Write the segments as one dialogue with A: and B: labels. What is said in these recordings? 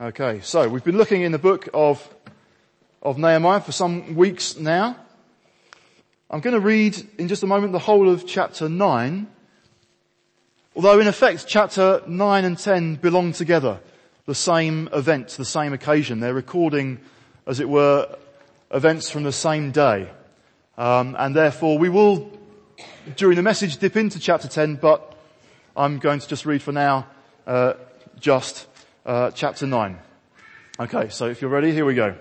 A: Okay, so we've been looking in the book of, of Nehemiah for some weeks now. I'm going to read in just a moment the whole of chapter 9. Although in effect chapter 9 and 10 belong together. The same event, the same occasion. They're recording, as it were, events from the same day. Um, and therefore we will, during the message, dip into chapter 10, but I'm going to just read for now, uh, just uh, chapter 9. Okay, so if you're ready, here we go.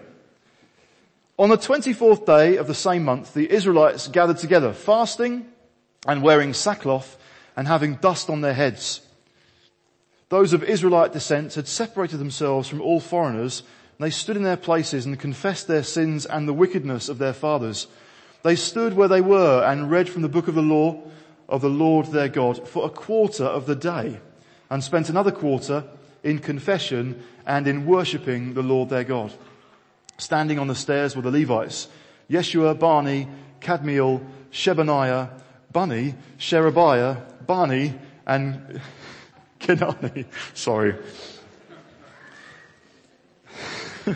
A: On the 24th day of the same month, the Israelites gathered together, fasting and wearing sackcloth and having dust on their heads. Those of Israelite descent had separated themselves from all foreigners, and they stood in their places and confessed their sins and the wickedness of their fathers. They stood where they were and read from the book of the law of the Lord their God for a quarter of the day and spent another quarter in confession and in worshipping the Lord their God. Standing on the stairs were the Levites, Yeshua, Bani, Kadmiel, Shebaniah, Bunni, Sherebiah, Bani, and Kenani. Sorry.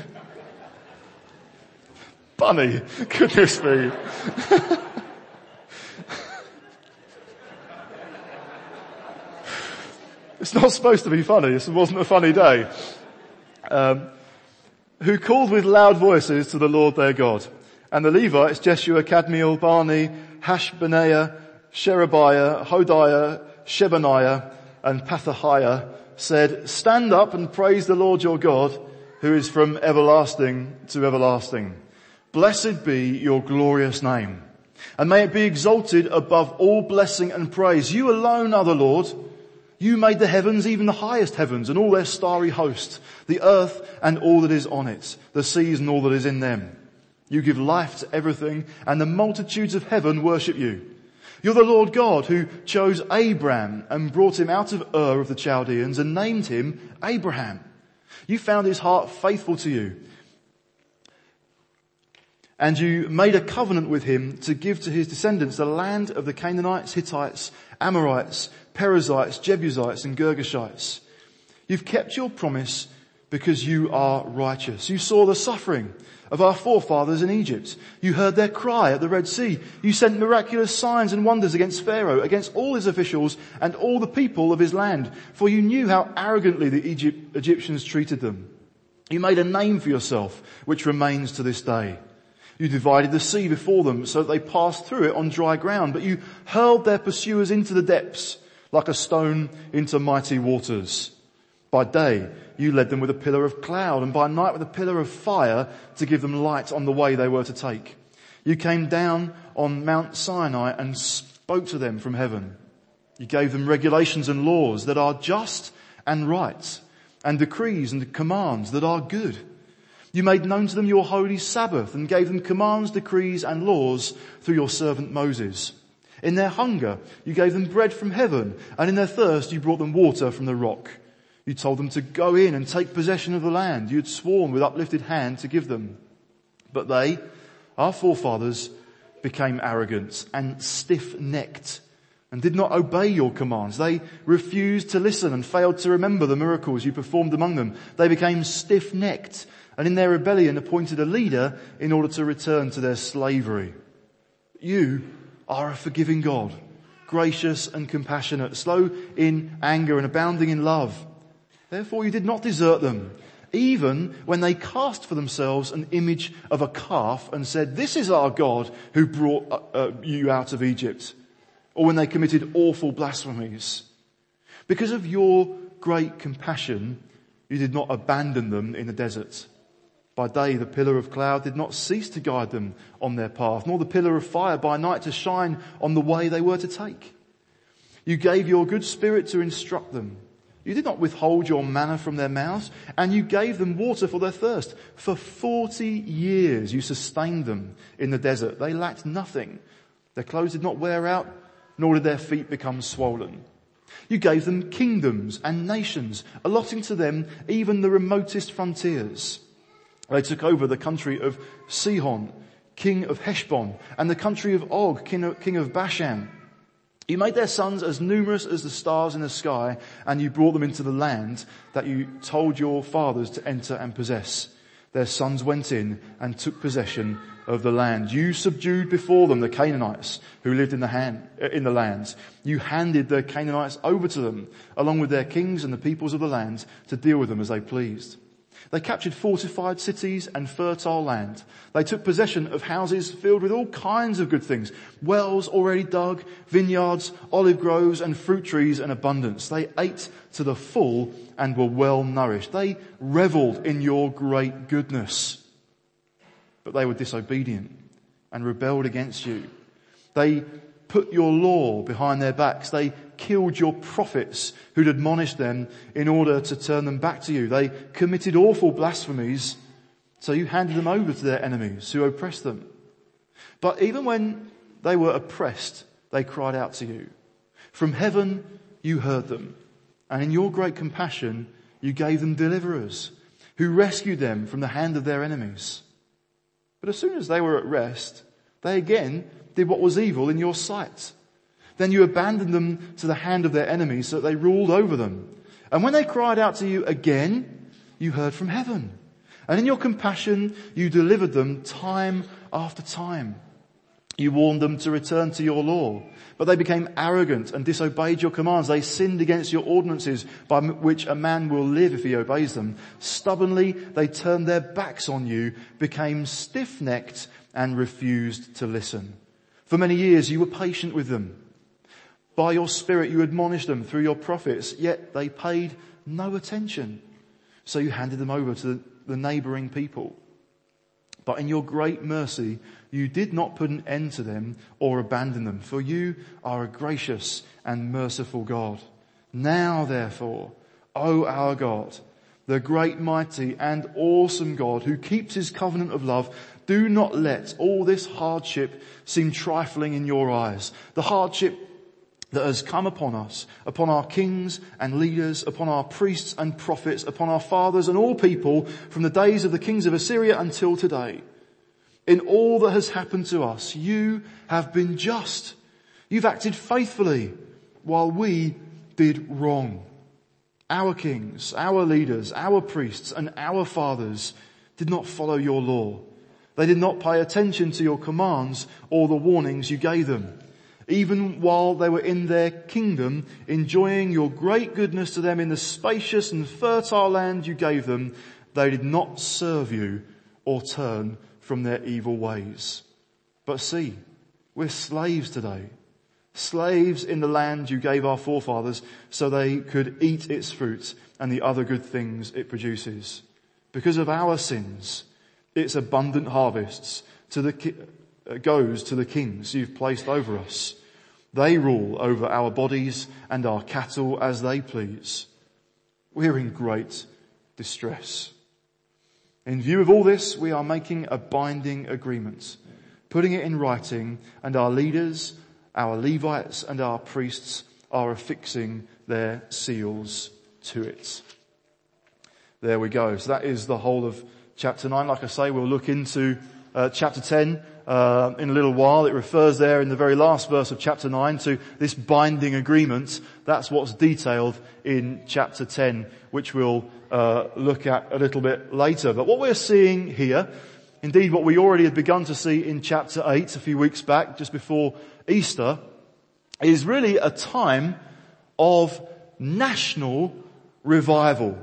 A: Bunni, goodness me. It's not supposed to be funny. This wasn't a funny day. Um, who called with loud voices to the Lord their God. And the Levites, Jeshua, Kadmiel, Bani, Hashabneiah, Sherebiah, Hodiah, Shebaniah, and Pethahiah said, stand up and praise the Lord your God who is from everlasting to everlasting. Blessed be your glorious name. And may it be exalted above all blessing and praise. You alone are the Lord you made the heavens, even the highest heavens and all their starry host, the earth and all that is on it, the seas and all that is in them. You give life to everything and the multitudes of heaven worship you. You're the Lord God who chose Abram and brought him out of Ur of the Chaldeans and named him Abraham. You found his heart faithful to you. And you made a covenant with him to give to his descendants the land of the Canaanites, Hittites, Amorites, Perizzites, Jebusites and Girgashites. You've kept your promise because you are righteous. You saw the suffering of our forefathers in Egypt. You heard their cry at the Red Sea. You sent miraculous signs and wonders against Pharaoh, against all his officials and all the people of his land, for you knew how arrogantly the Egypt, Egyptians treated them. You made a name for yourself, which remains to this day. You divided the sea before them so that they passed through it on dry ground, but you hurled their pursuers into the depths like a stone into mighty waters. By day, you led them with a pillar of cloud and by night with a pillar of fire to give them light on the way they were to take. You came down on Mount Sinai and spoke to them from heaven. You gave them regulations and laws that are just and right and decrees and commands that are good. You made known to them your holy Sabbath and gave them commands, decrees and laws through your servant Moses. In their hunger, you gave them bread from heaven, and in their thirst, you brought them water from the rock. You told them to go in and take possession of the land you had sworn with uplifted hand to give them. But they, our forefathers, became arrogant and stiff-necked and did not obey your commands. They refused to listen and failed to remember the miracles you performed among them. They became stiff-necked and in their rebellion appointed a leader in order to return to their slavery. You are a forgiving God, gracious and compassionate, slow in anger and abounding in love. Therefore you did not desert them, even when they cast for themselves an image of a calf and said, this is our God who brought uh, uh, you out of Egypt. Or when they committed awful blasphemies. Because of your great compassion, you did not abandon them in the desert. By day the pillar of cloud did not cease to guide them on their path, nor the pillar of fire by night to shine on the way they were to take. You gave your good spirit to instruct them. You did not withhold your manna from their mouths, and you gave them water for their thirst. For forty years you sustained them in the desert. They lacked nothing. Their clothes did not wear out, nor did their feet become swollen. You gave them kingdoms and nations, allotting to them even the remotest frontiers. They took over the country of Sihon, king of Heshbon, and the country of Og, king of, Bashan. You made their sons as numerous as the stars in the sky and you brought them into the land that you told your fathers to enter and possess. Their sons went in and took possession of the land. You subdued before them the Canaanites who lived in the, hand, uh, in the lands. You handed the Canaanites over to them along with their kings and the peoples of the land to deal with them as they pleased. They captured fortified cities and fertile land. They took possession of houses filled with all kinds of good things. Wells already dug, vineyards, olive groves and fruit trees in abundance. They ate to the full and were well nourished. They reveled in your great goodness. But they were disobedient and rebelled against you. They put your law behind their backs. They killed your prophets who'd admonished them in order to turn them back to you. They committed awful blasphemies, so you handed them over to their enemies who oppressed them. But even when they were oppressed, they cried out to you. From heaven, you heard them. And in your great compassion, you gave them deliverers who rescued them from the hand of their enemies. But as soon as they were at rest, they again did what was evil in your sight. Then you abandoned them to the hand of their enemies so that they ruled over them. And when they cried out to you again, you heard from heaven. And in your compassion, you delivered them time after time. You warned them to return to your law, but they became arrogant and disobeyed your commands. They sinned against your ordinances by which a man will live if he obeys them. Stubbornly, they turned their backs on you, became stiff-necked and refused to listen. For many years you were patient with them. By your spirit you admonished them through your prophets, yet they paid no attention. So you handed them over to the neighboring people. But in your great mercy, you did not put an end to them or abandon them, for you are a gracious and merciful God. Now therefore, O our God, the great, mighty and awesome God who keeps his covenant of love, do not let all this hardship seem trifling in your eyes. The hardship that has come upon us, upon our kings and leaders, upon our priests and prophets, upon our fathers and all people from the days of the kings of Assyria until today. In all that has happened to us, you have been just. You've acted faithfully while we did wrong. Our kings, our leaders, our priests and our fathers did not follow your law. They did not pay attention to your commands or the warnings you gave them even while they were in their kingdom, enjoying your great goodness to them in the spacious and fertile land you gave them, they did not serve you or turn from their evil ways. But see, we're slaves today. Slaves in the land you gave our forefathers so they could eat its fruit and the other good things it produces. Because of our sins, its abundant harvests to the, Uh, goes to the kings you've placed over us. They rule over our bodies and our cattle as they please. We're in great distress. In view of all this, we are making a binding agreement, putting it in writing, and our leaders, our Levites and our priests are affixing their seals to it. There we go. So that is the whole of chapter 9. Like I say, we'll look into uh, chapter 10 uh, in a little while. It refers there in the very last verse of chapter 9 to this binding agreement. That's what's detailed in chapter 10, which we'll uh, look at a little bit later. But what we're seeing here, indeed what we already had begun to see in chapter 8 a few weeks back, just before Easter, is really a time of national revival.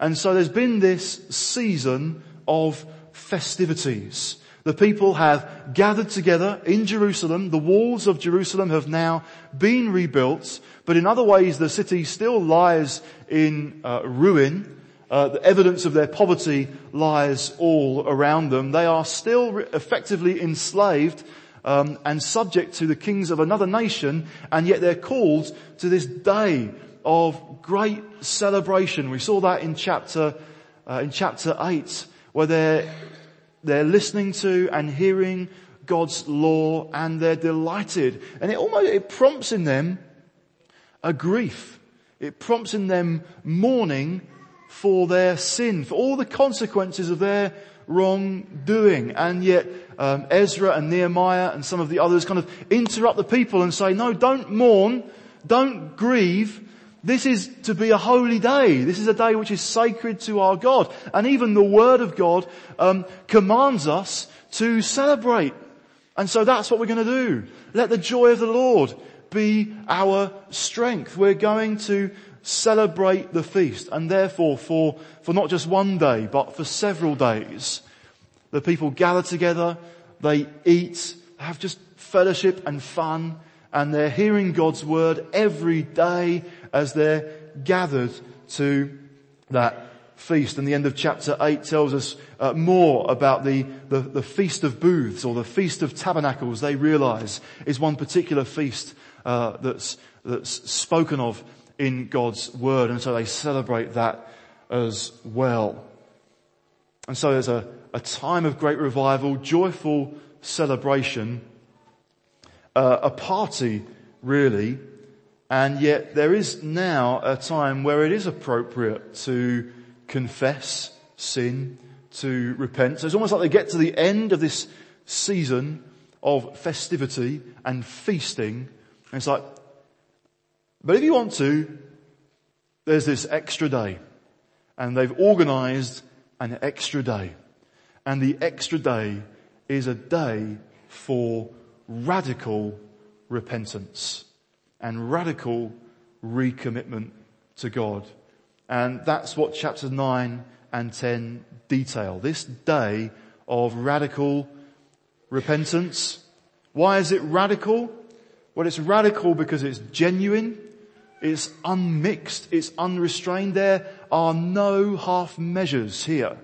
A: And so there's been this season of festivities. The people have gathered together in Jerusalem. The walls of Jerusalem have now been rebuilt, but in other ways the city still lies in uh, ruin. Uh, the evidence of their poverty lies all around them. They are still re- effectively enslaved um, and subject to the kings of another nation, and yet they're called to this day of great celebration. We saw that in chapter uh, in chapter eight, where they're they're listening to and hearing God's law and they're delighted. And it almost, it prompts in them a grief. It prompts in them mourning for their sin, for all the consequences of their wrongdoing. And yet, um, Ezra and Nehemiah and some of the others kind of interrupt the people and say, no, don't mourn, don't grieve. This is to be a holy day. This is a day which is sacred to our God. And even the Word of God um, commands us to celebrate. And so that's what we're going to do. Let the joy of the Lord be our strength. We're going to celebrate the feast and therefore for, for not just one day, but for several days, the people gather together, they eat, have just fellowship and fun, and they're hearing God's word every day as they're gathered to that feast. And the end of chapter 8 tells us uh, more about the, the, the, Feast of Booths or the Feast of Tabernacles they realize is one particular feast uh, that's, that's spoken of in God's Word. And so they celebrate that as well. And so there's a, a time of great revival, joyful celebration, uh, a party really, and yet there is now a time where it is appropriate to confess sin, to repent. So it's almost like they get to the end of this season of festivity and feasting, and it's like, but if you want to, there's this extra day. And they've organized an extra day. And the extra day is a day for radical repentance and radical recommitment to God. And that's what chapters 9 and 10 detail. This day of radical repentance. Why is it radical? Well, it's radical because it's genuine. It's unmixed. It's unrestrained. There are no half measures here.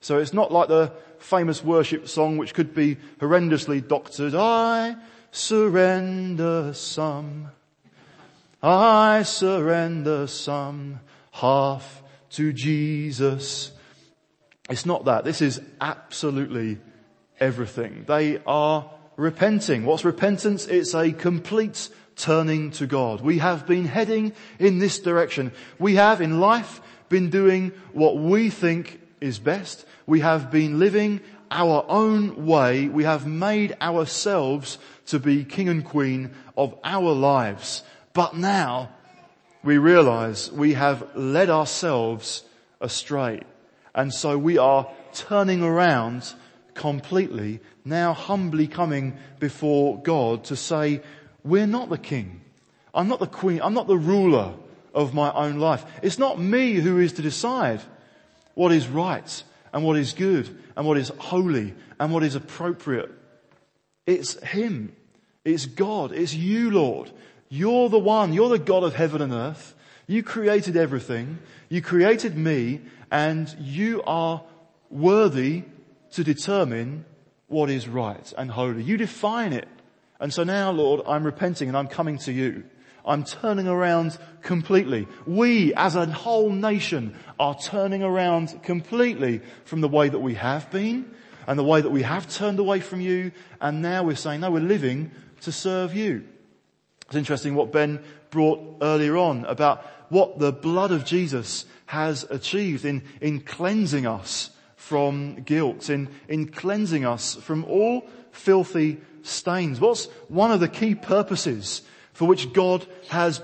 A: So it's not like the famous worship song which could be horrendously doctored. I surrender some. I surrender some half to Jesus. It's not that. This is absolutely everything. They are repenting. What's repentance? It's a complete turning to God. We have been heading in this direction. We have in life been doing what we think is best. We have been living our own way. We have made ourselves to be king and queen of our lives. But now we realize we have led ourselves astray. And so we are turning around completely, now humbly coming before God to say, we're not the king. I'm not the queen. I'm not the ruler of my own life. It's not me who is to decide what is right and what is good and what is holy and what is appropriate. It's Him. It's God. It's you, Lord. You're the one. You're the God of heaven and earth. You created everything. You created me and you are worthy to determine what is right and holy. You define it. And so now, Lord, I'm repenting and I'm coming to you. I'm turning around completely. We as a whole nation are turning around completely from the way that we have been and the way that we have turned away from you. And now we're saying, no, we're living to serve you. It's interesting what Ben brought earlier on about what the blood of Jesus has achieved in, in cleansing us from guilt, in, in cleansing us from all filthy stains. What's one of the key purposes for which God has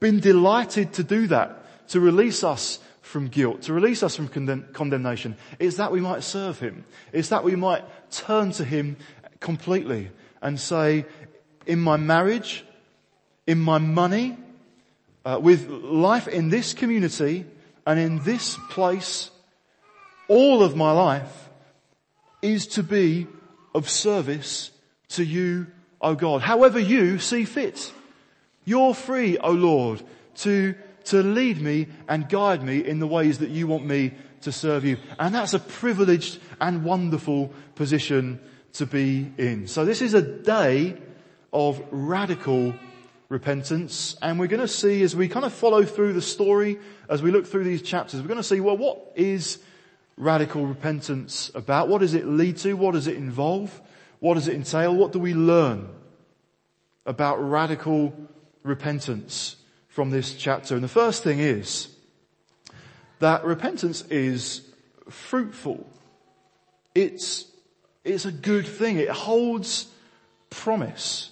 A: been delighted to do that? To release us from guilt, to release us from condemn- condemnation, is that we might serve Him. It's that we might turn to Him completely and say, in my marriage, in my money, uh, with life in this community and in this place, all of my life is to be of service to you, O God. However you see fit. You're free, O Lord, to, to lead me and guide me in the ways that you want me to serve you. And that's a privileged and wonderful position to be in. So this is a day of radical repentance and we're going to see as we kind of follow through the story, as we look through these chapters, we're going to see, well, what is radical repentance about? What does it lead to? What does it involve? What does it entail? What do we learn about radical repentance from this chapter? And the first thing is that repentance is fruitful. it's, it's a good thing. It holds promise.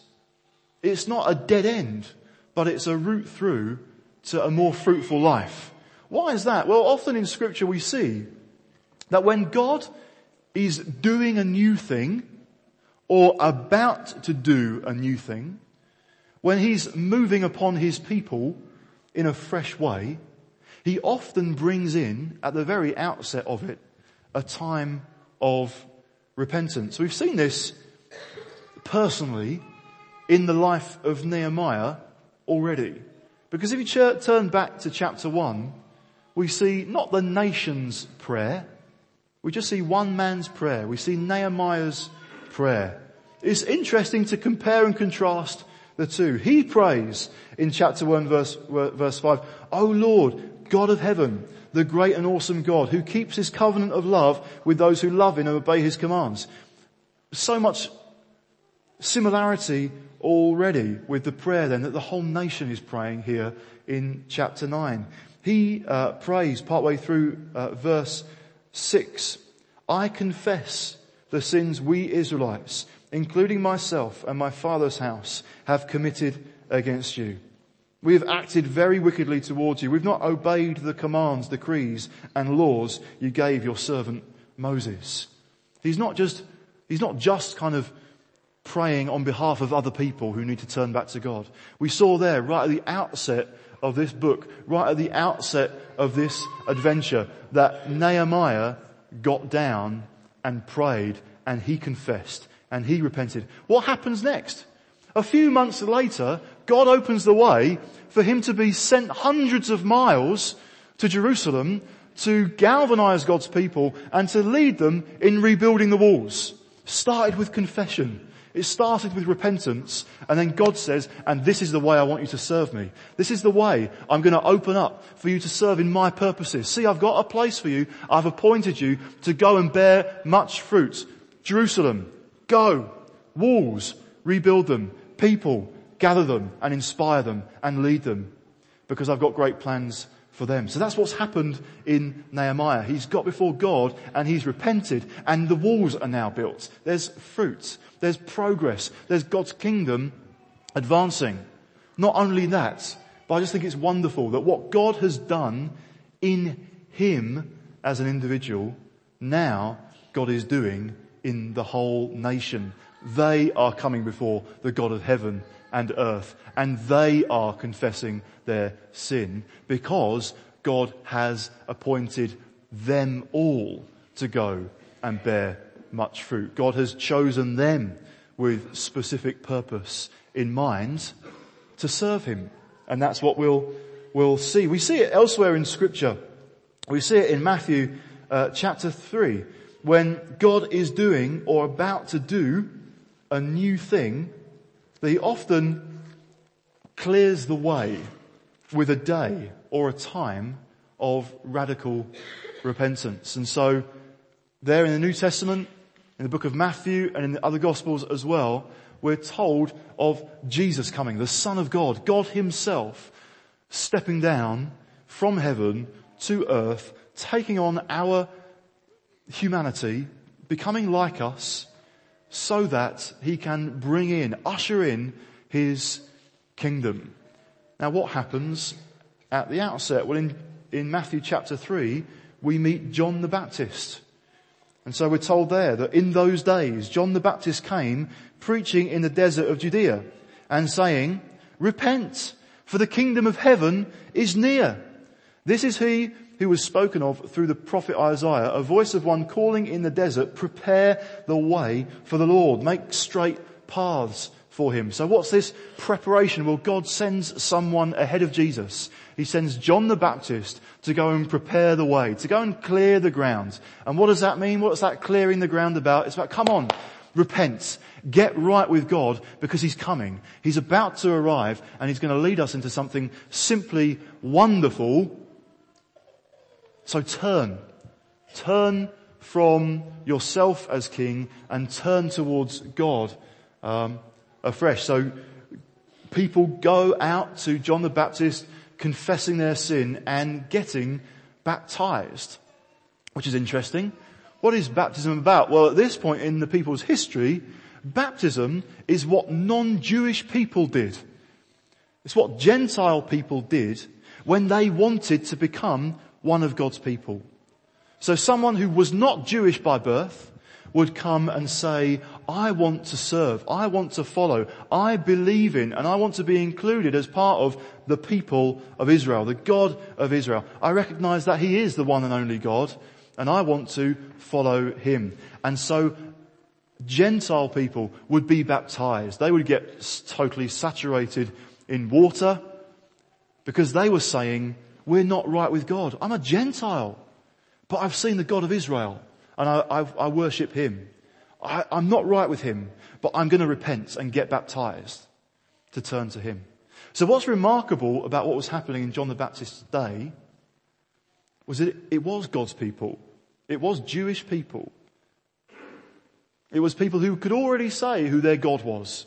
A: It's not a dead end, but it's a route through to a more fruitful life. Why is that? Well, often in scripture we see that when God is doing a new thing or about to do a new thing, when he's moving upon his people in a fresh way, he often brings in at the very outset of it a time of repentance. We've seen this personally in the life of Nehemiah already. Because if you turn back to chapter one, we see not the nation's prayer, we just see one man's prayer. We see Nehemiah's prayer. It's interesting to compare and contrast the two. He prays in chapter 1 verse, verse 5, O Lord, God of heaven, the great and awesome God who keeps his covenant of love with those who love him and obey his commands. So much similarity already with the prayer then that the whole nation is praying here in chapter 9. He uh, prays partway through uh, verse 6. I confess the sins we Israelites, including myself and my father's house, have committed against you. We have acted very wickedly towards you. We've not obeyed the commands, decrees and laws you gave your servant Moses. He's not just, he's not just kind of praying on behalf of other people who need to turn back to God. We saw there right at the outset of this book, right at the outset of this adventure, that Nehemiah got down and prayed and he confessed and he repented. What happens next? A few months later, God opens the way for him to be sent hundreds of miles to Jerusalem to galvanize God's people and to lead them in rebuilding the walls. Started with confession. It started with repentance and then God says, and this is the way I want you to serve me. This is the way I'm going to open up for you to serve in my purposes. See, I've got a place for you. I've appointed you to go and bear much fruit. Jerusalem, go. Walls, rebuild them. People, gather them and inspire them and lead them because I've got great plans for them. So that's what's happened in Nehemiah. He's got before God and he's repented and the walls are now built. There's fruit. There's progress. There's God's kingdom advancing. Not only that, but I just think it's wonderful that what God has done in him as an individual, now God is doing in the whole nation. They are coming before the God of heaven and earth and they are confessing their sin because God has appointed them all to go and bear much fruit. God has chosen them with specific purpose in mind to serve Him. And that's what we'll, we'll see. We see it elsewhere in scripture. We see it in Matthew uh, chapter 3 when God is doing or about to do a new thing that He often clears the way with a day or a time of radical repentance. And so there in the New Testament, in the book of Matthew and in the other Gospels as well, we're told of Jesus coming, the Son of God, God himself stepping down from heaven to earth, taking on our humanity, becoming like us, so that he can bring in, usher in his kingdom. Now what happens at the outset? Well in, in Matthew chapter 3, we meet John the Baptist. And so we're told there that in those days, John the Baptist came preaching in the desert of Judea and saying, repent, for the kingdom of heaven is near. This is he who was spoken of through the prophet Isaiah, a voice of one calling in the desert, prepare the way for the Lord, make straight paths for him. So what's this preparation? Well, God sends someone ahead of Jesus. He sends John the Baptist to go and prepare the way, to go and clear the ground. And what does that mean? What's that clearing the ground about? It's about, come on, repent, get right with God because He's coming. He's about to arrive and He's going to lead us into something simply wonderful. So turn, turn from yourself as king and turn towards God um, afresh. So people go out to John the Baptist confessing their sin and getting baptized, which is interesting. What is baptism about? Well, at this point in the people's history, baptism is what non-Jewish people did. It's what Gentile people did when they wanted to become one of God's people. So someone who was not Jewish by birth would come and say, I want to serve, I want to follow, I believe in, and I want to be included as part of the people of Israel, the God of Israel. I recognize that He is the one and only God, and I want to follow Him. And so Gentile people would be baptized. They would get totally saturated in water because they were saying, we're not right with God. I'm a Gentile, but I've seen the God of Israel and I, I, I worship Him. I, I'm not right with Him, but I'm going to repent and get baptized to turn to Him. So what's remarkable about what was happening in John the Baptist's day was that it was God's people. It was Jewish people. It was people who could already say who their God was.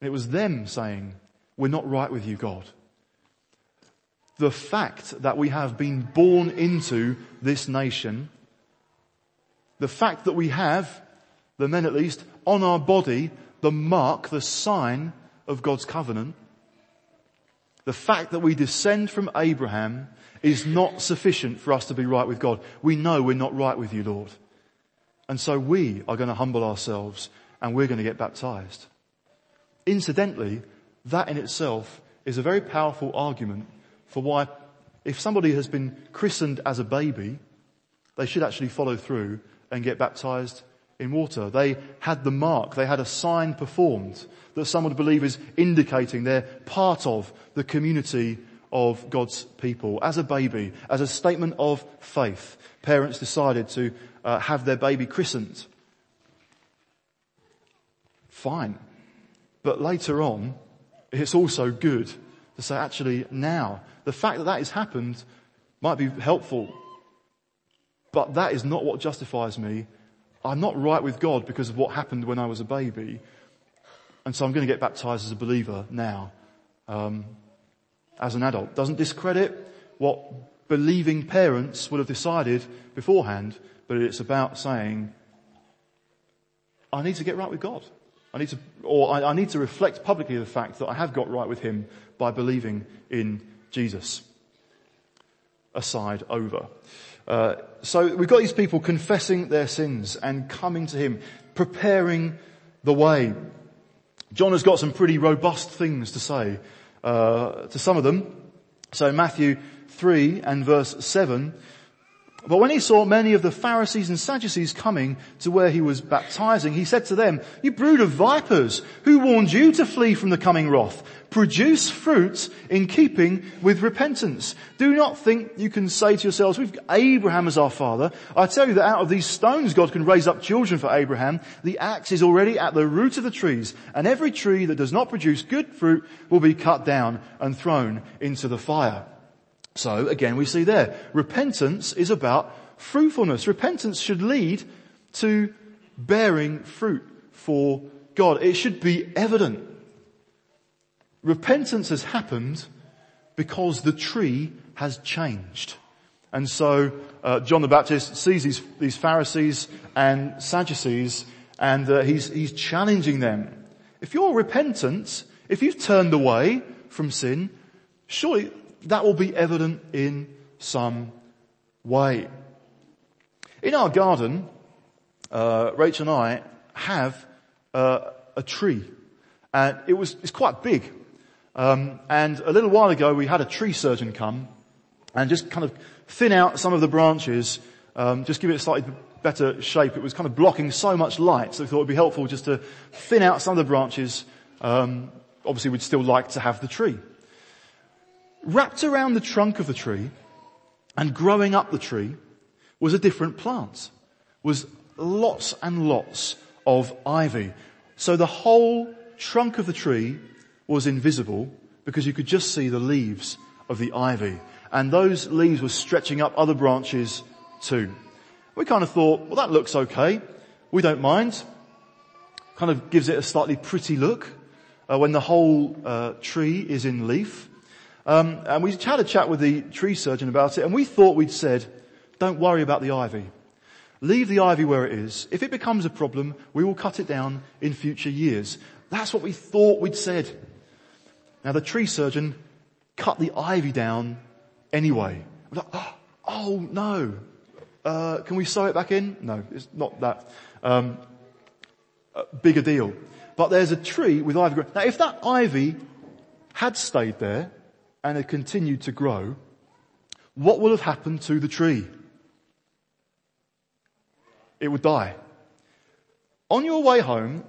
A: It was them saying, we're not right with you, God. The fact that we have been born into this nation, the fact that we have, the men at least, on our body, the mark, the sign of God's covenant, the fact that we descend from Abraham is not sufficient for us to be right with God. We know we're not right with you, Lord. And so we are going to humble ourselves and we're going to get baptized. Incidentally, that in itself is a very powerful argument for why if somebody has been christened as a baby, they should actually follow through and get baptized in water. They had the mark, they had a sign performed that some would believe is indicating they're part of the community of God's people. As a baby, as a statement of faith, parents decided to uh, have their baby christened. Fine. But later on, it's also good to say actually now, the fact that that has happened might be helpful, but that is not what justifies me. I'm not right with God because of what happened when I was a baby. And so I'm going to get baptized as a believer now, um, as an adult. Doesn't discredit what believing parents would have decided beforehand, but it's about saying, I need to get right with God. I need to, or I, I need to reflect publicly the fact that I have got right with Him by believing in Jesus. Aside over. Uh, so we've got these people confessing their sins and coming to Him, preparing the way. John has got some pretty robust things to say uh, to some of them. So Matthew 3 and verse 7, but when he saw many of the Pharisees and Sadducees coming to where he was baptizing, he said to them, you brood of vipers, who warned you to flee from the coming wrath? Produce fruit in keeping with repentance. Do not think you can say to yourselves, we've Abraham as our father. I tell you that out of these stones God can raise up children for Abraham. The axe is already at the root of the trees, and every tree that does not produce good fruit will be cut down and thrown into the fire. So again, we see there, repentance is about fruitfulness. Repentance should lead to bearing fruit for God. It should be evident. Repentance has happened because the tree has changed. And so uh, John the Baptist sees these, these Pharisees and Sadducees and uh, he's, he's challenging them. If you're repentant, if you've turned away from sin, surely that will be evident in some way. In our garden, uh, Rachel and I have uh, a tree, and it was it's quite big. Um, and a little while ago, we had a tree surgeon come and just kind of thin out some of the branches, um, just give it a slightly better shape. It was kind of blocking so much light, so we thought it would be helpful just to thin out some of the branches. Um, obviously, we'd still like to have the tree. Wrapped around the trunk of the tree and growing up the tree was a different plant, was lots and lots of ivy. So the whole trunk of the tree was invisible because you could just see the leaves of the ivy. And those leaves were stretching up other branches too. We kind of thought, well that looks okay. We don't mind. Kind of gives it a slightly pretty look uh, when the whole uh, tree is in leaf. Um, and we had a chat with the tree surgeon about it, and we thought we'd said, "Don't worry about the ivy. Leave the ivy where it is. If it becomes a problem, we will cut it down in future years. That's what we thought we'd said. Now the tree surgeon cut the ivy down anyway. Like, oh, oh, no. Uh, can we sew it back in? No, it's not that um, a deal. But there's a tree with ivy. Now if that ivy had stayed there and had continued to grow, what would have happened to the tree? It would die. On your way home,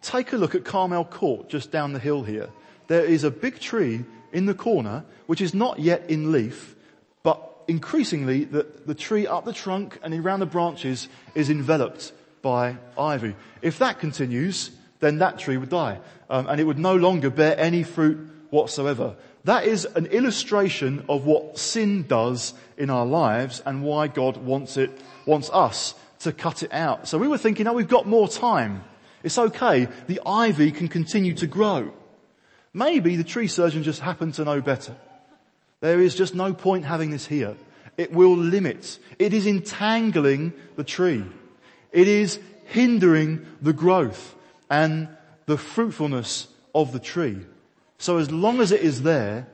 A: take a look at Carmel Court just down the hill here. There is a big tree in the corner which is not yet in leaf, but increasingly the, the tree up the trunk and around the branches is enveloped by ivy. If that continues, then that tree would die um, and it would no longer bear any fruit whatsoever. That is an illustration of what sin does in our lives and why God wants it, wants us to cut it out. So we were thinking, oh, we've got more time. It's okay. The ivy can continue to grow. Maybe the tree surgeon just happened to know better. There is just no point having this here. It will limit. It is entangling the tree. It is hindering the growth and the fruitfulness of the tree. So as long as it is there,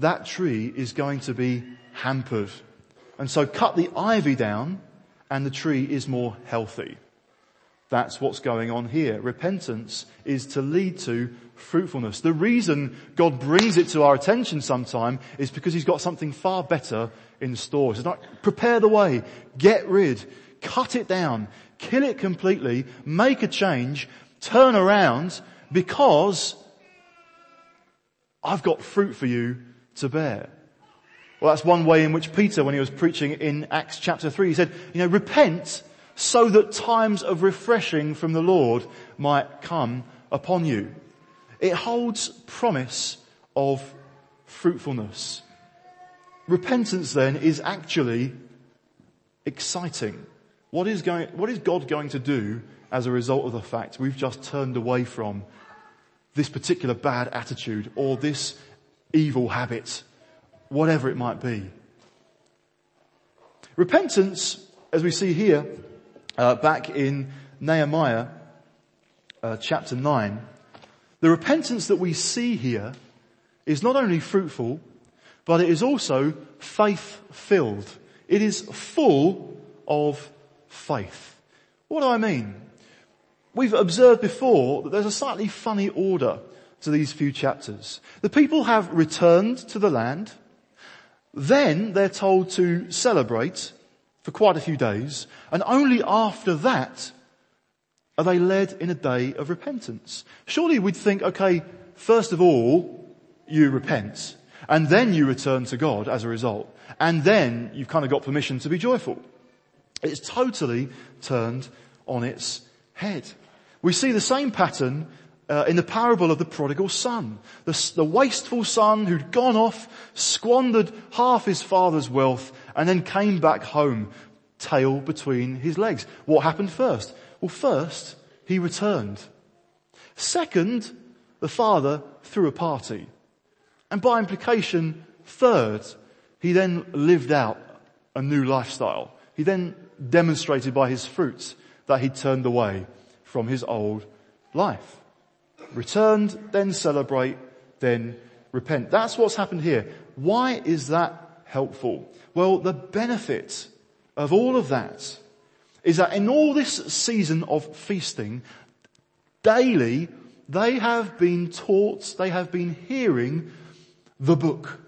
A: that tree is going to be hampered. And so cut the ivy down and the tree is more healthy. That's what's going on here. Repentance is to lead to fruitfulness. The reason God brings it to our attention sometime is because He's got something far better in store. It's like, prepare the way, get rid, cut it down, kill it completely, make a change, turn around because I've got fruit for you to bear. Well, that's one way in which Peter, when he was preaching in Acts chapter 3, he said, you know, repent so that times of refreshing from the Lord might come upon you. It holds promise of fruitfulness. Repentance then is actually exciting. What is going, what is God going to do as a result of the fact we've just turned away from this particular bad attitude or this evil habit whatever it might be. Repentance, as we see here, uh, back in Nehemiah uh, chapter 9, the repentance that we see here is not only fruitful, but it is also faith filled. It is full of faith. What do I mean? We've observed before that there's a slightly funny order to these few chapters. The people have returned to the land. Then they're told to celebrate for quite a few days, and only after that are they led in a day of repentance. Surely we'd think, okay, first of all, you repent, and then you return to God as a result, and then you've kind of got permission to be joyful. It's totally turned on its head. We see the same pattern uh, in the parable of the prodigal son. The, the wasteful son who'd gone off, squandered half his father's wealth, and then came back home, tail between his legs. What happened first? Well, first, he returned. Second, the father threw a party. And by implication, third, he then lived out a new lifestyle. He then demonstrated by his fruits that he'd turned away from his old life returned, then celebrate, then repent. That's what's happened here. Why is that helpful? Well, the benefit of all of that is that in all this season of feasting, daily they have been taught, they have been hearing the book.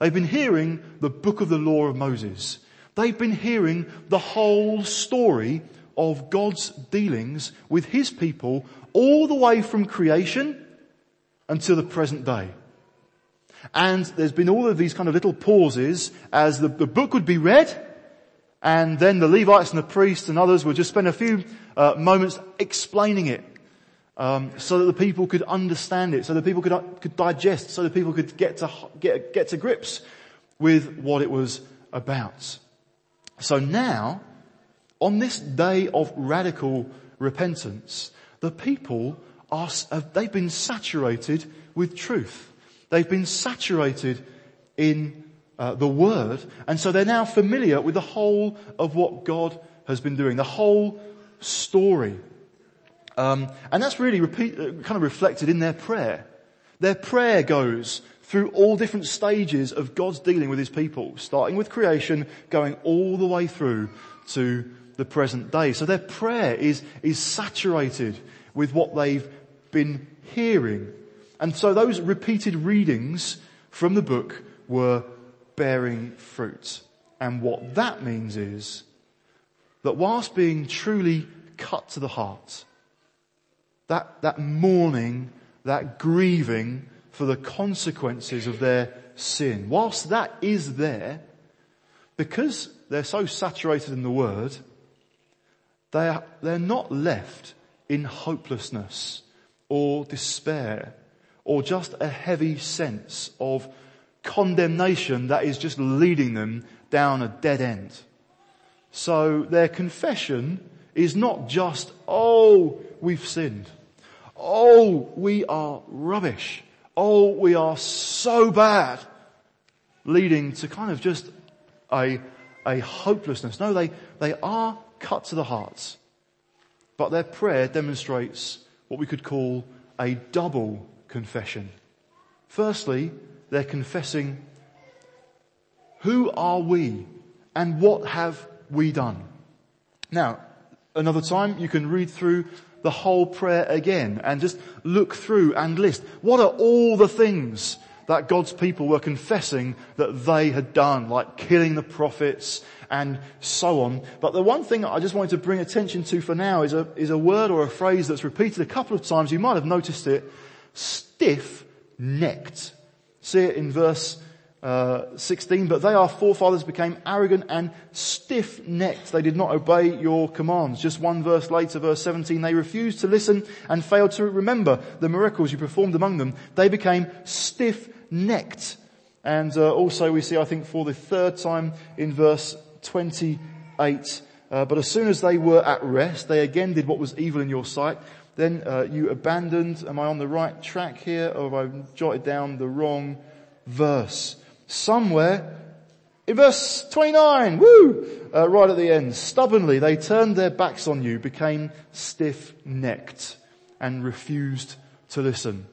A: They've been hearing the book of the law of Moses. They've been hearing the whole story of God's dealings with His people all the way from creation until the present day. And there's been all of these kind of little pauses as the, the book would be read and then the Levites and the priests and others would just spend a few uh, moments explaining it um, so that the people could understand it, so that people could, uh, could digest, so that people could get to, get, get to grips with what it was about. So now, on this day of radical repentance, the people are, they've been saturated with truth. They've been saturated in uh, the word, and so they're now familiar with the whole of what God has been doing. The whole story. Um, and that's really repeat, uh, kind of reflected in their prayer. Their prayer goes through all different stages of God's dealing with his people, starting with creation, going all the way through to the present day. So their prayer is, is saturated with what they've been hearing. And so those repeated readings from the book were bearing fruit. And what that means is that whilst being truly cut to the heart, that, that mourning, that grieving for the consequences of their sin, whilst that is there, because they're so saturated in the word, they are, they're not left in hopelessness or despair or just a heavy sense of condemnation that is just leading them down a dead end. So their confession is not just, oh, we've sinned. Oh, we are rubbish. Oh, we are so bad. Leading to kind of just a, a hopelessness. No, they, they are cut to the heart. But their prayer demonstrates what we could call a double confession. Firstly, they're confessing, who are we and what have we done? Now, another time you can read through the whole prayer again and just look through and list what are all the things that God's people were confessing that they had done, like killing the prophets and so on. But the one thing I just wanted to bring attention to for now is a, is a word or a phrase that's repeated a couple of times. You might have noticed it. Stiff-necked. See it in verse uh, 16, but they, our forefathers, became arrogant and stiff-necked. They did not obey your commands. Just one verse later, verse 17, they refused to listen and failed to remember the miracles you performed among them. They became stiff-necked. And uh, also we see, I think, for the third time in verse 28, uh, but as soon as they were at rest, they again did what was evil in your sight. Then uh, you abandoned, am I on the right track here, or have I jotted down the wrong verse? Somewhere in verse 29, woo, uh, right at the end, stubbornly they turned their backs on you, became stiff-necked and refused to listen.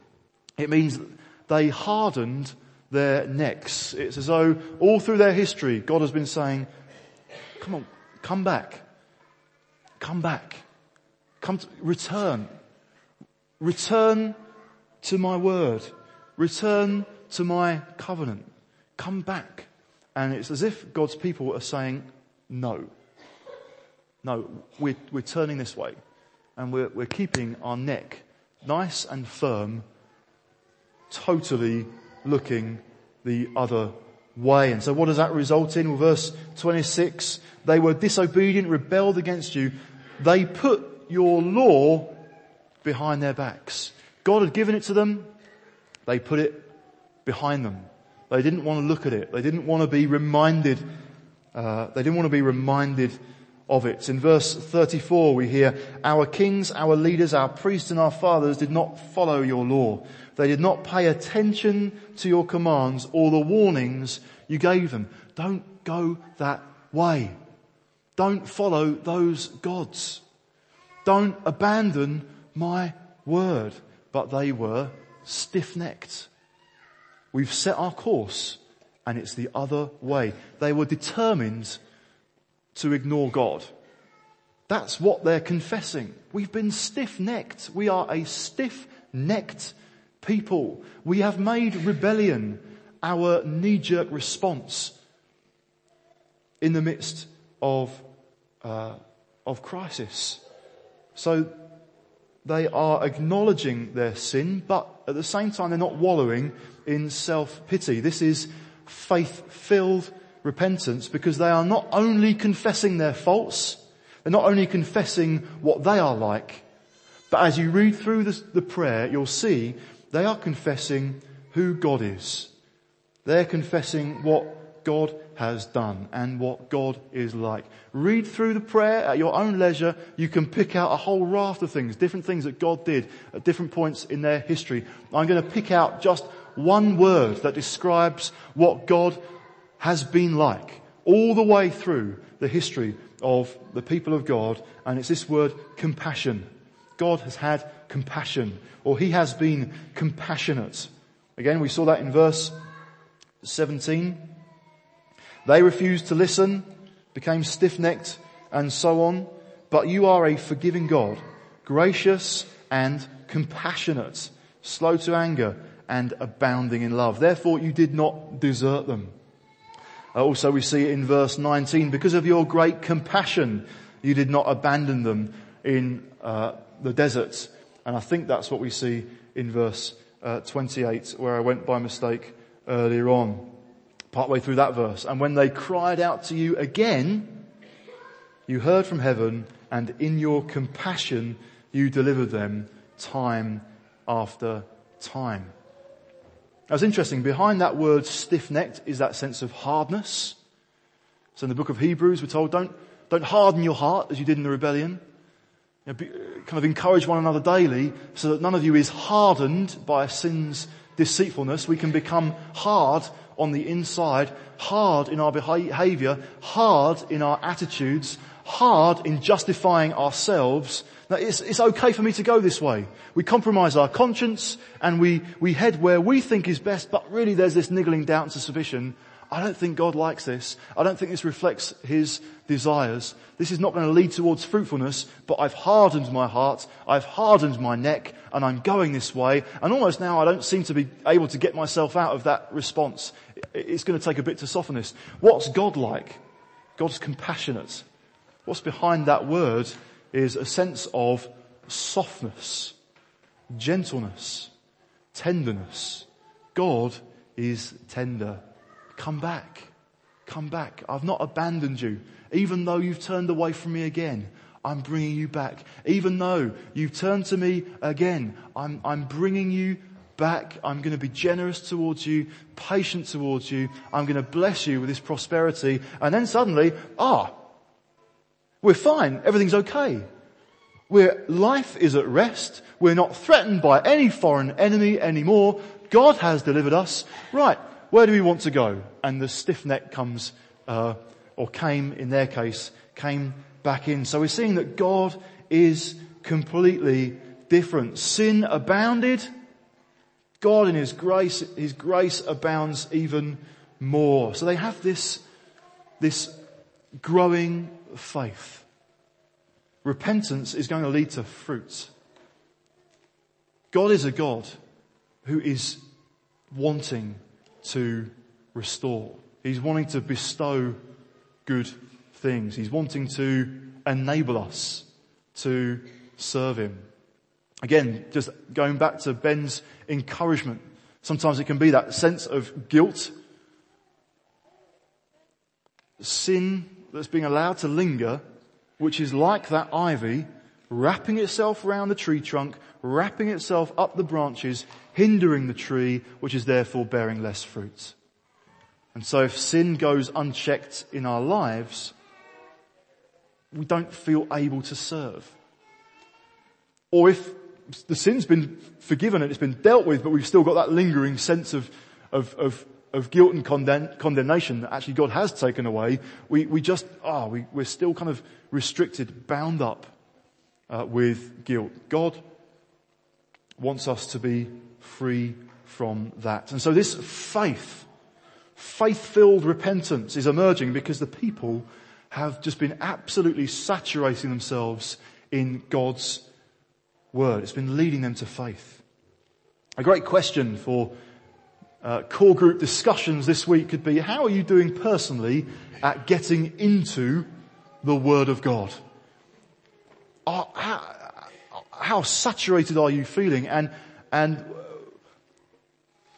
A: It means they hardened their necks. It's as though all through their history, God has been saying, come on, come back. Come back. Come to, return. Return to my word. Return to my covenant come back. And it's as if God's people are saying, no. No, we're, we're turning this way. And we're, we're keeping our neck nice and firm, totally looking the other way. And so what does that result in? Well, verse 26, they were disobedient, rebelled against you. They put your law behind their backs. God had given it to them. They put it behind them. They didn't want to look at it. They didn't want to be reminded, uh, they didn't want to be reminded of it. In verse 34 we hear, our kings, our leaders, our priests and our fathers did not follow your law. They did not pay attention to your commands or the warnings you gave them. Don't go that way. Don't follow those gods. Don't abandon my word. But they were stiff-necked. We've set our course and it's the other way. They were determined to ignore God. That's what they're confessing. We've been stiff-necked. We are a stiff-necked people. We have made rebellion our knee-jerk response in the midst of, uh, of crisis. So they are acknowledging their sin, but at the same time they're not wallowing in self-pity. This is faith-filled repentance because they are not only confessing their faults, they're not only confessing what they are like, but as you read through the, the prayer, you'll see they are confessing who God is. They're confessing what God has done and what God is like. Read through the prayer at your own leisure. You can pick out a whole raft of things, different things that God did at different points in their history. I'm going to pick out just one word that describes what God has been like, all the way through the history of the people of God, and it's this word compassion. God has had compassion, or he has been compassionate. Again, we saw that in verse 17. They refused to listen, became stiff-necked, and so on. But you are a forgiving God, gracious and compassionate, slow to anger, and abounding in love. Therefore you did not desert them. Uh, also we see in verse 19, because of your great compassion, you did not abandon them in uh, the desert. And I think that's what we see in verse uh, 28, where I went by mistake earlier on, partway through that verse. And when they cried out to you again, you heard from heaven, and in your compassion you delivered them time after time. Now it's interesting. Behind that word stiff-necked is that sense of hardness. So in the book of Hebrews we're told don't, don't harden your heart as you did in the rebellion. You know, be, kind of encourage one another daily so that none of you is hardened by sin's deceitfulness. We can become hard on the inside, hard in our behavior, hard in our attitudes, hard in justifying ourselves it's, it's okay for me to go this way. We compromise our conscience and we, we head where we think is best, but really there's this niggling doubt and suspicion. I don't think God likes this. I don't think this reflects His desires. This is not going to lead towards fruitfulness, but I've hardened my heart, I've hardened my neck, and I'm going this way, and almost now I don't seem to be able to get myself out of that response. It's going to take a bit to soften this. What's God like? God's compassionate. What's behind that word is a sense of softness, gentleness, tenderness. God is tender. Come back. Come back. I've not abandoned you. Even though you've turned away from me again, I'm bringing you back. Even though you've turned to me again, I'm, I'm bringing you back. I'm going to be generous towards you, patient towards you. I'm going to bless you with this prosperity. And then suddenly, ah, we're fine. Everything's okay. We're, life is at rest. We're not threatened by any foreign enemy anymore. God has delivered us. Right. Where do we want to go? And the stiff neck comes, uh, or came in their case, came back in. So we're seeing that God is completely different. Sin abounded. God in His grace, His grace abounds even more. So they have this, this growing faith. Repentance is going to lead to fruit. God is a God who is wanting to restore. He's wanting to bestow good things. He's wanting to enable us to serve Him. Again, just going back to Ben's encouragement. Sometimes it can be that sense of guilt. Sin that's being allowed to linger, which is like that ivy, wrapping itself around the tree trunk, wrapping itself up the branches, hindering the tree, which is therefore bearing less fruit. And so if sin goes unchecked in our lives, we don't feel able to serve. Or if the sin's been forgiven and it's been dealt with, but we've still got that lingering sense of, of, of of guilt and condemn, condemnation that actually God has taken away, we, we just, ah, oh, we, we're still kind of restricted, bound up uh, with guilt. God wants us to be free from that. And so this faith, faith-filled repentance is emerging because the people have just been absolutely saturating themselves in God's word. It's been leading them to faith. A great question for uh, core group discussions this week could be, how are you doing personally at getting into the Word of God? How, how saturated are you feeling and, and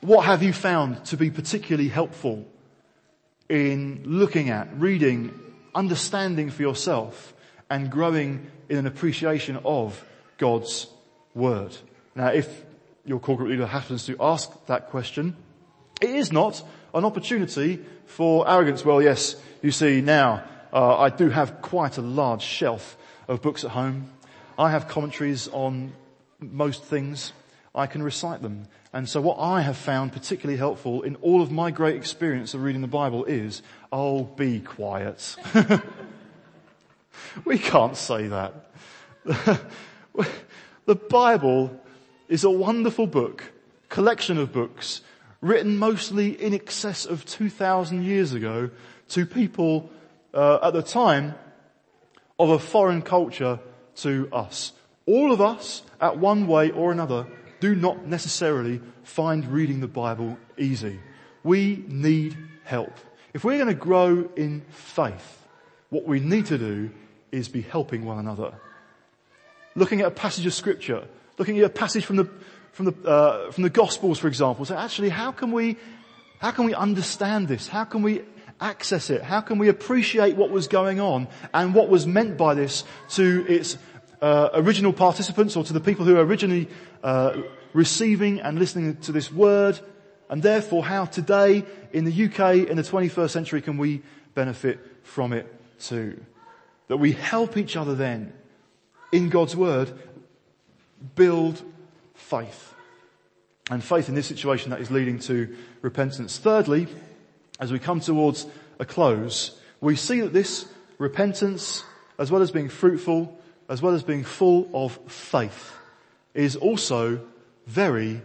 A: what have you found to be particularly helpful in looking at, reading, understanding for yourself and growing in an appreciation of God's Word? Now if your group leader happens to ask that question, it is not an opportunity for arrogance. Well, yes, you see now, uh, I do have quite a large shelf of books at home. I have commentaries on most things. I can recite them. And so what I have found particularly helpful in all of my great experience of reading the Bible is, oh, be quiet. we can't say that. the Bible is a wonderful book, collection of books, written mostly in excess of 2,000 years ago to people uh, at the time of a foreign culture to us. All of us, at one way or another, do not necessarily find reading the Bible easy. We need help. If we're going to grow in faith, what we need to do is be helping one another. Looking at a passage of scripture, looking at a passage from the, from the, uh, from the gospels, for example, say, actually, how can we, how can we understand this? How can we access it? How can we appreciate what was going on and what was meant by this to its uh, original participants or to the people who are originally uh, receiving and listening to this word? And therefore how today in the UK in the 21st century can we benefit from it too? That we help each other then in God's word build faith. And faith in this situation that is leading to repentance. Thirdly, as we come towards a close, we see that this repentance, as well as being fruitful, as well as being full of faith, is also very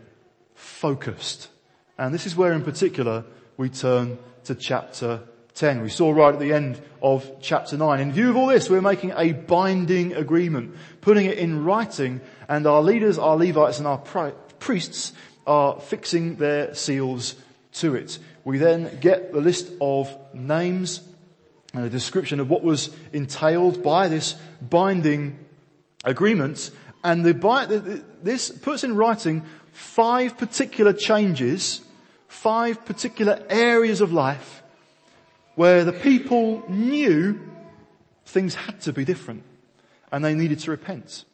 A: focused. And this is where in particular we turn to chapter 10. We saw right at the end of chapter 9. In view of all this, we're making a binding agreement, putting it in writing, and our leaders, our Levites and our priests are fixing their seals to it. We then get the list of names uh, and a description of what was entailed by this binding agreement. And the, this puts in writing five particular changes, five particular areas of life where the people knew things had to be different and they needed to repent.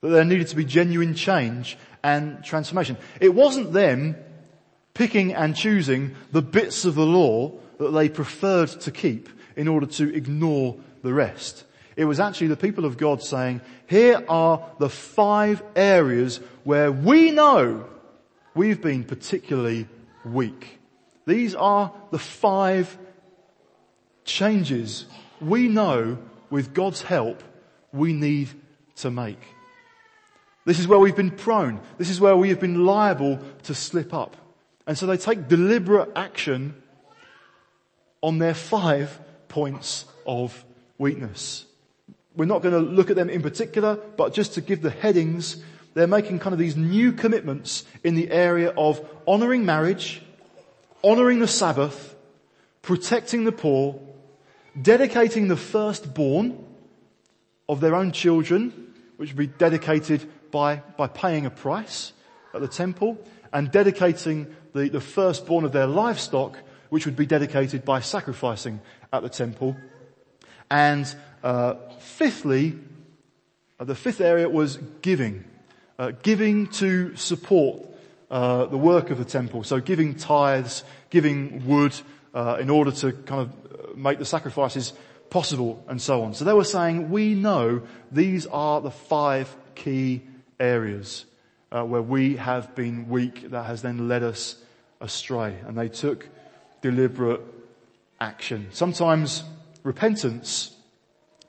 A: That there needed to be genuine change and transformation. It wasn't them picking and choosing the bits of the law that they preferred to keep in order to ignore the rest. It was actually the people of God saying, here are the five areas where we know we've been particularly weak. These are the five changes we know with God's help we need to make. This is where we've been prone. This is where we have been liable to slip up. And so they take deliberate action on their five points of weakness. We're not going to look at them in particular, but just to give the headings, they're making kind of these new commitments in the area of honoring marriage, honoring the Sabbath, protecting the poor, dedicating the firstborn of their own children, which would be dedicated by, by paying a price at the temple, and dedicating the, the firstborn of their livestock, which would be dedicated by sacrificing at the temple. And uh, fifthly, uh, the fifth area was giving. Uh, giving to support uh, the work of the temple. So giving tithes, giving wood uh, in order to kind of uh, make the sacrifices possible and so on. So they were saying, we know these are the five key areas where we have been weak that has then led us astray. And they took deliberate action. Sometimes repentance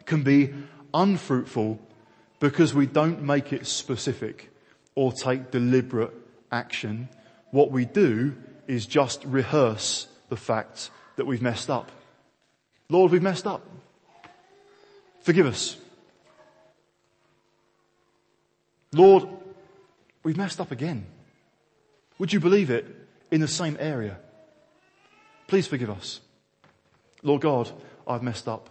A: can be unfruitful because we don't make it specific or take deliberate action. What we do is just rehearse the fact that we've messed up. Lord, we've messed up. Forgive us. Lord, We've messed up again. Would you believe it? In the same area. Please forgive us. Lord God, I've messed up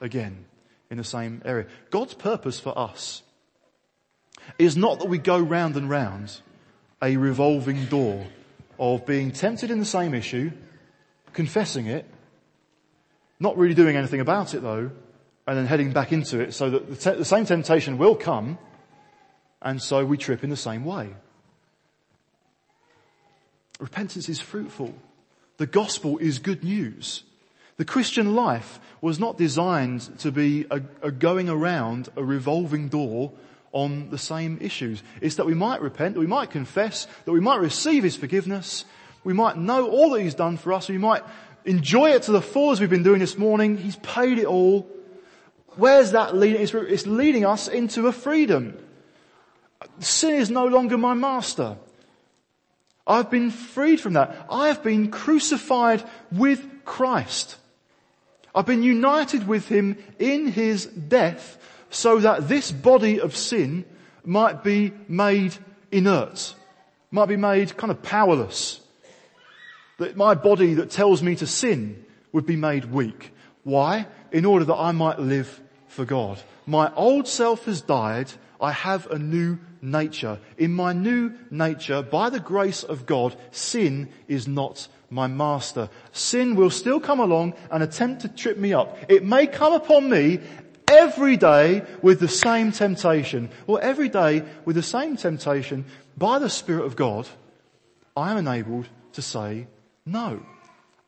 A: again in the same area. God's purpose for us is not that we go round and round a revolving door of being tempted in the same issue, confessing it, not really doing anything about it though, and then heading back into it so that the, te- the same temptation will come and so we trip in the same way. Repentance is fruitful. The gospel is good news. The Christian life was not designed to be a, a going around a revolving door on the same issues. It's that we might repent, that we might confess, that we might receive His forgiveness, we might know all that He's done for us, we might enjoy it to the full as we've been doing this morning. He's paid it all. Where's that leading? It's leading us into a freedom. Sin is no longer my master. I've been freed from that. I have been crucified with Christ. I've been united with Him in His death so that this body of sin might be made inert, might be made kind of powerless. That my body that tells me to sin would be made weak. Why? In order that I might live for God. My old self has died. I have a new nature. In my new nature, by the grace of God, sin is not my master. Sin will still come along and attempt to trip me up. It may come upon me every day with the same temptation. Well, every day with the same temptation, by the Spirit of God, I am enabled to say no.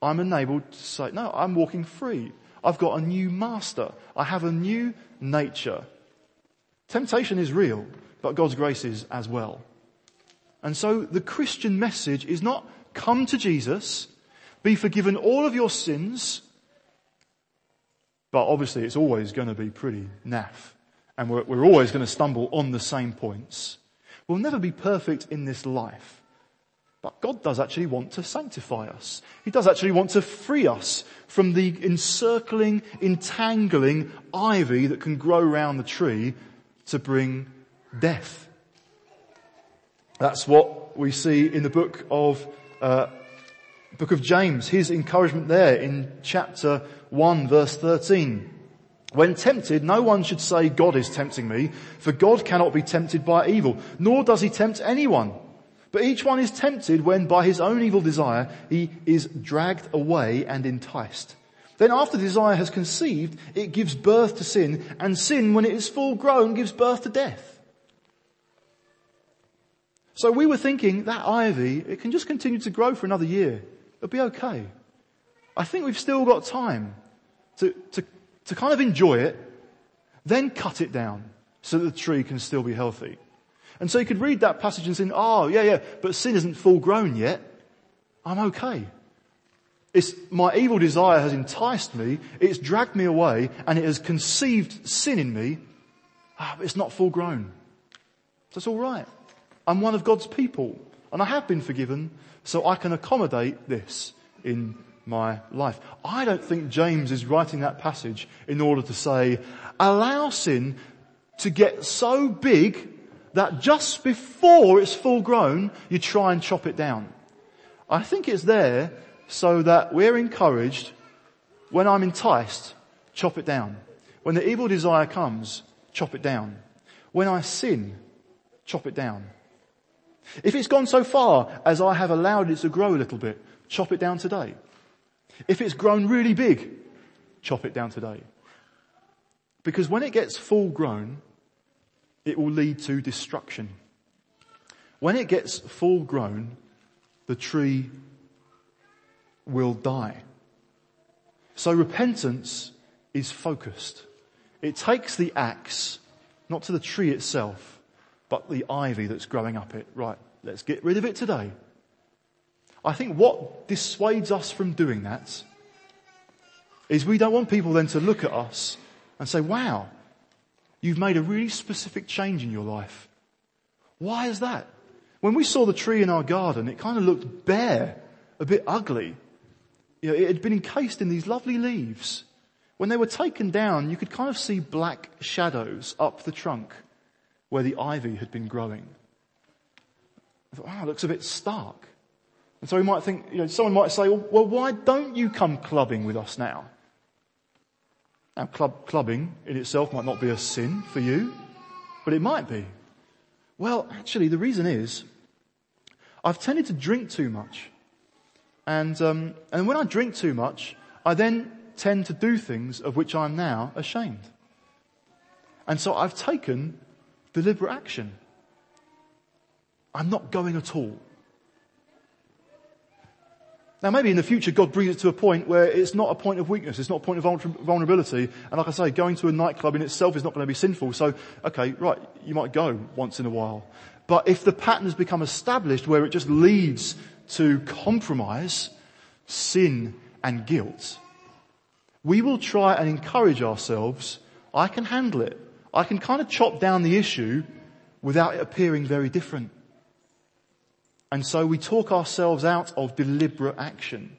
A: I'm enabled to say, no, I'm walking free. I've got a new master. I have a new nature. Temptation is real, but God's grace is as well. And so the Christian message is not come to Jesus, be forgiven all of your sins, but obviously it's always going to be pretty naff. And we're, we're always going to stumble on the same points. We'll never be perfect in this life. But God does actually want to sanctify us. He does actually want to free us from the encircling, entangling ivy that can grow around the tree to bring death. That's what we see in the book of, uh, book of James, his encouragement there in chapter 1 verse 13. When tempted, no one should say, God is tempting me, for God cannot be tempted by evil, nor does he tempt anyone. But each one is tempted when by his own evil desire he is dragged away and enticed. Then after desire has conceived, it gives birth to sin, and sin, when it is full grown, gives birth to death. So we were thinking that ivy, it can just continue to grow for another year. It'll be okay. I think we've still got time to, to, to kind of enjoy it, then cut it down so that the tree can still be healthy. And so you could read that passage and think, oh yeah, yeah, but sin isn't full grown yet. I'm okay. It's, my evil desire has enticed me, it's dragged me away, and it has conceived sin in me. Ah, but it's not full grown. So it's alright. I'm one of God's people, and I have been forgiven, so I can accommodate this in my life. I don't think James is writing that passage in order to say, allow sin to get so big that just before it's full grown, you try and chop it down. I think it's there so that we're encouraged, when I'm enticed, chop it down. When the evil desire comes, chop it down. When I sin, chop it down. If it's gone so far as I have allowed it to grow a little bit, chop it down today. If it's grown really big, chop it down today. Because when it gets full grown, it will lead to destruction. When it gets full grown, the tree will die. So repentance is focused. It takes the axe, not to the tree itself, but the ivy that's growing up it. Right, let's get rid of it today. I think what dissuades us from doing that is we don't want people then to look at us and say, wow, You've made a really specific change in your life. Why is that? When we saw the tree in our garden, it kind of looked bare, a bit ugly. You know, it had been encased in these lovely leaves. When they were taken down, you could kind of see black shadows up the trunk where the ivy had been growing. I thought, wow, it looks a bit stark. And so we might think, you know, someone might say, well, well why don't you come clubbing with us now? Now, club, clubbing in itself might not be a sin for you, but it might be. Well, actually, the reason is I've tended to drink too much. And, um, and when I drink too much, I then tend to do things of which I'm now ashamed. And so I've taken deliberate action. I'm not going at all. Now maybe in the future God brings it to a point where it's not a point of weakness, it's not a point of vulnerability, and like I say, going to a nightclub in itself is not going to be sinful, so okay, right, you might go once in a while. But if the pattern has become established where it just leads to compromise, sin and guilt, we will try and encourage ourselves, I can handle it. I can kind of chop down the issue without it appearing very different. And so we talk ourselves out of deliberate action.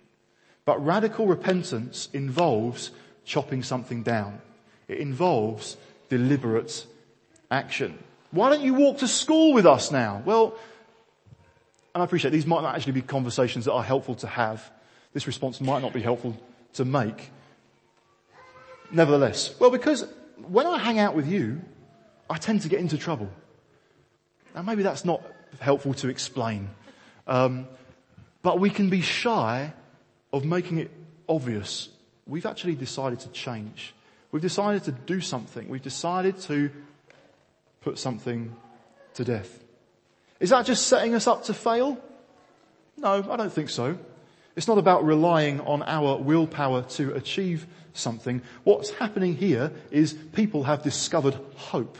A: But radical repentance involves chopping something down. It involves deliberate action. Why don't you walk to school with us now? Well, and I appreciate these might not actually be conversations that are helpful to have. This response might not be helpful to make. Nevertheless, well, because when I hang out with you, I tend to get into trouble. Now maybe that's not helpful to explain. Um, but we can be shy of making it obvious. We've actually decided to change. We've decided to do something. We've decided to put something to death. Is that just setting us up to fail? No, I don't think so. It's not about relying on our willpower to achieve something. What's happening here is people have discovered hope.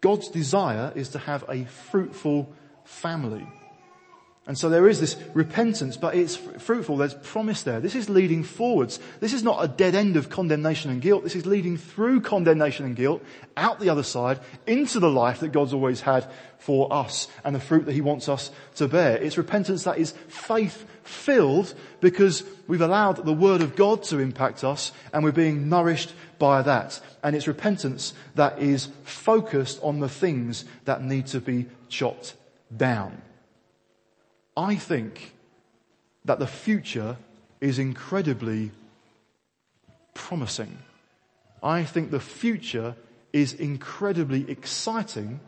A: God's desire is to have a fruitful family. And so there is this repentance, but it's fruitful. There's promise there. This is leading forwards. This is not a dead end of condemnation and guilt. This is leading through condemnation and guilt, out the other side, into the life that God's always had for us and the fruit that He wants us to bear. It's repentance that is faith filled because we've allowed the Word of God to impact us and we're being nourished by that. And it's repentance that is focused on the things that need to be chopped down. I think that the future is incredibly promising. I think the future is incredibly exciting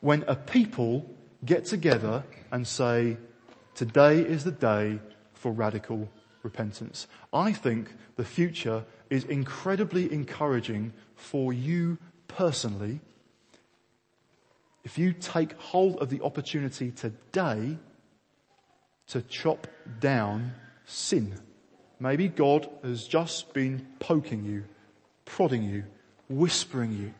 A: when a people get together and say, today is the day for radical repentance. I think the future is incredibly encouraging for you personally. If you take hold of the opportunity today to chop down sin. Maybe God has just been poking you, prodding you, whispering you.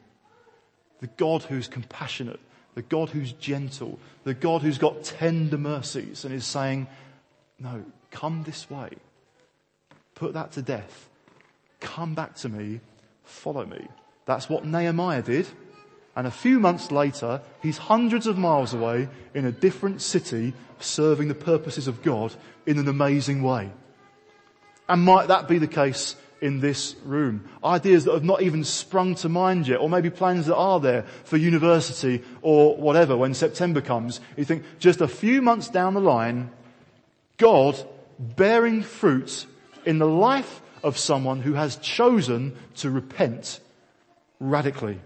A: The God who's compassionate, the God who's gentle, the God who's got tender mercies and is saying, no, come this way. Put that to death. Come back to me. Follow me. That's what Nehemiah did. And a few months later, he's hundreds of miles away in a different city serving the purposes of God in an amazing way. And might that be the case in this room? Ideas that have not even sprung to mind yet, or maybe plans that are there for university or whatever when September comes. You think just a few months down the line, God bearing fruit in the life of someone who has chosen to repent radically.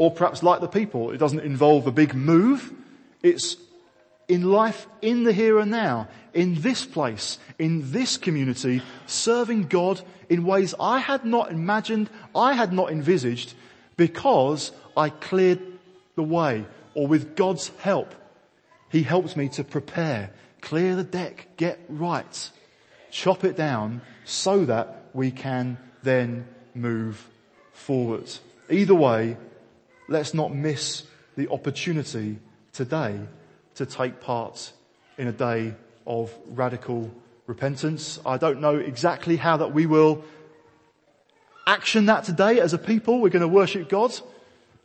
A: Or perhaps like the people, it doesn't involve a big move. It's in life, in the here and now, in this place, in this community, serving God in ways I had not imagined, I had not envisaged, because I cleared the way, or with God's help, He helped me to prepare, clear the deck, get right, chop it down, so that we can then move forward. Either way, let's not miss the opportunity today to take part in a day of radical repentance. I don't know exactly how that we will action that today as a people. We're going to worship God.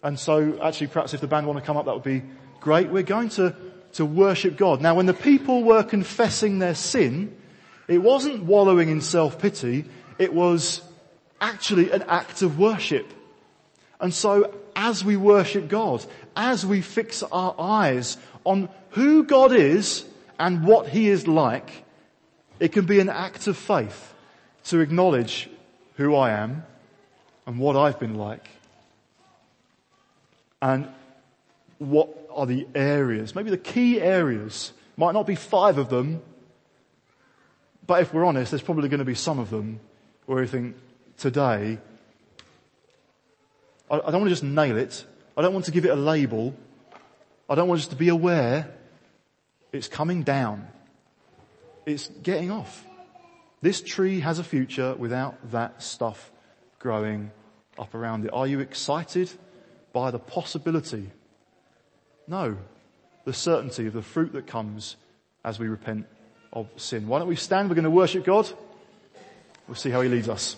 A: And so actually perhaps if the band want to come up, that would be great. We're going to, to worship God. Now when the people were confessing their sin, it wasn't wallowing in self-pity. It was actually an act of worship. And so as we worship God, as we fix our eyes on who God is and what He is like, it can be an act of faith to acknowledge who I am and what I've been like. And what are the areas, maybe the key areas, might not be five of them, but if we're honest, there's probably going to be some of them where we think, today, I, don't want to just nail it. I don't want to give it a label. I don't want us to be aware it's coming down. it's getting off. This tree has a future without that stuff growing up around it. Are you excited by the possibility? No, the certainty of the fruit that comes as we repent of sin. Why don't we stand? We're going to worship God. We'll see how he leads us.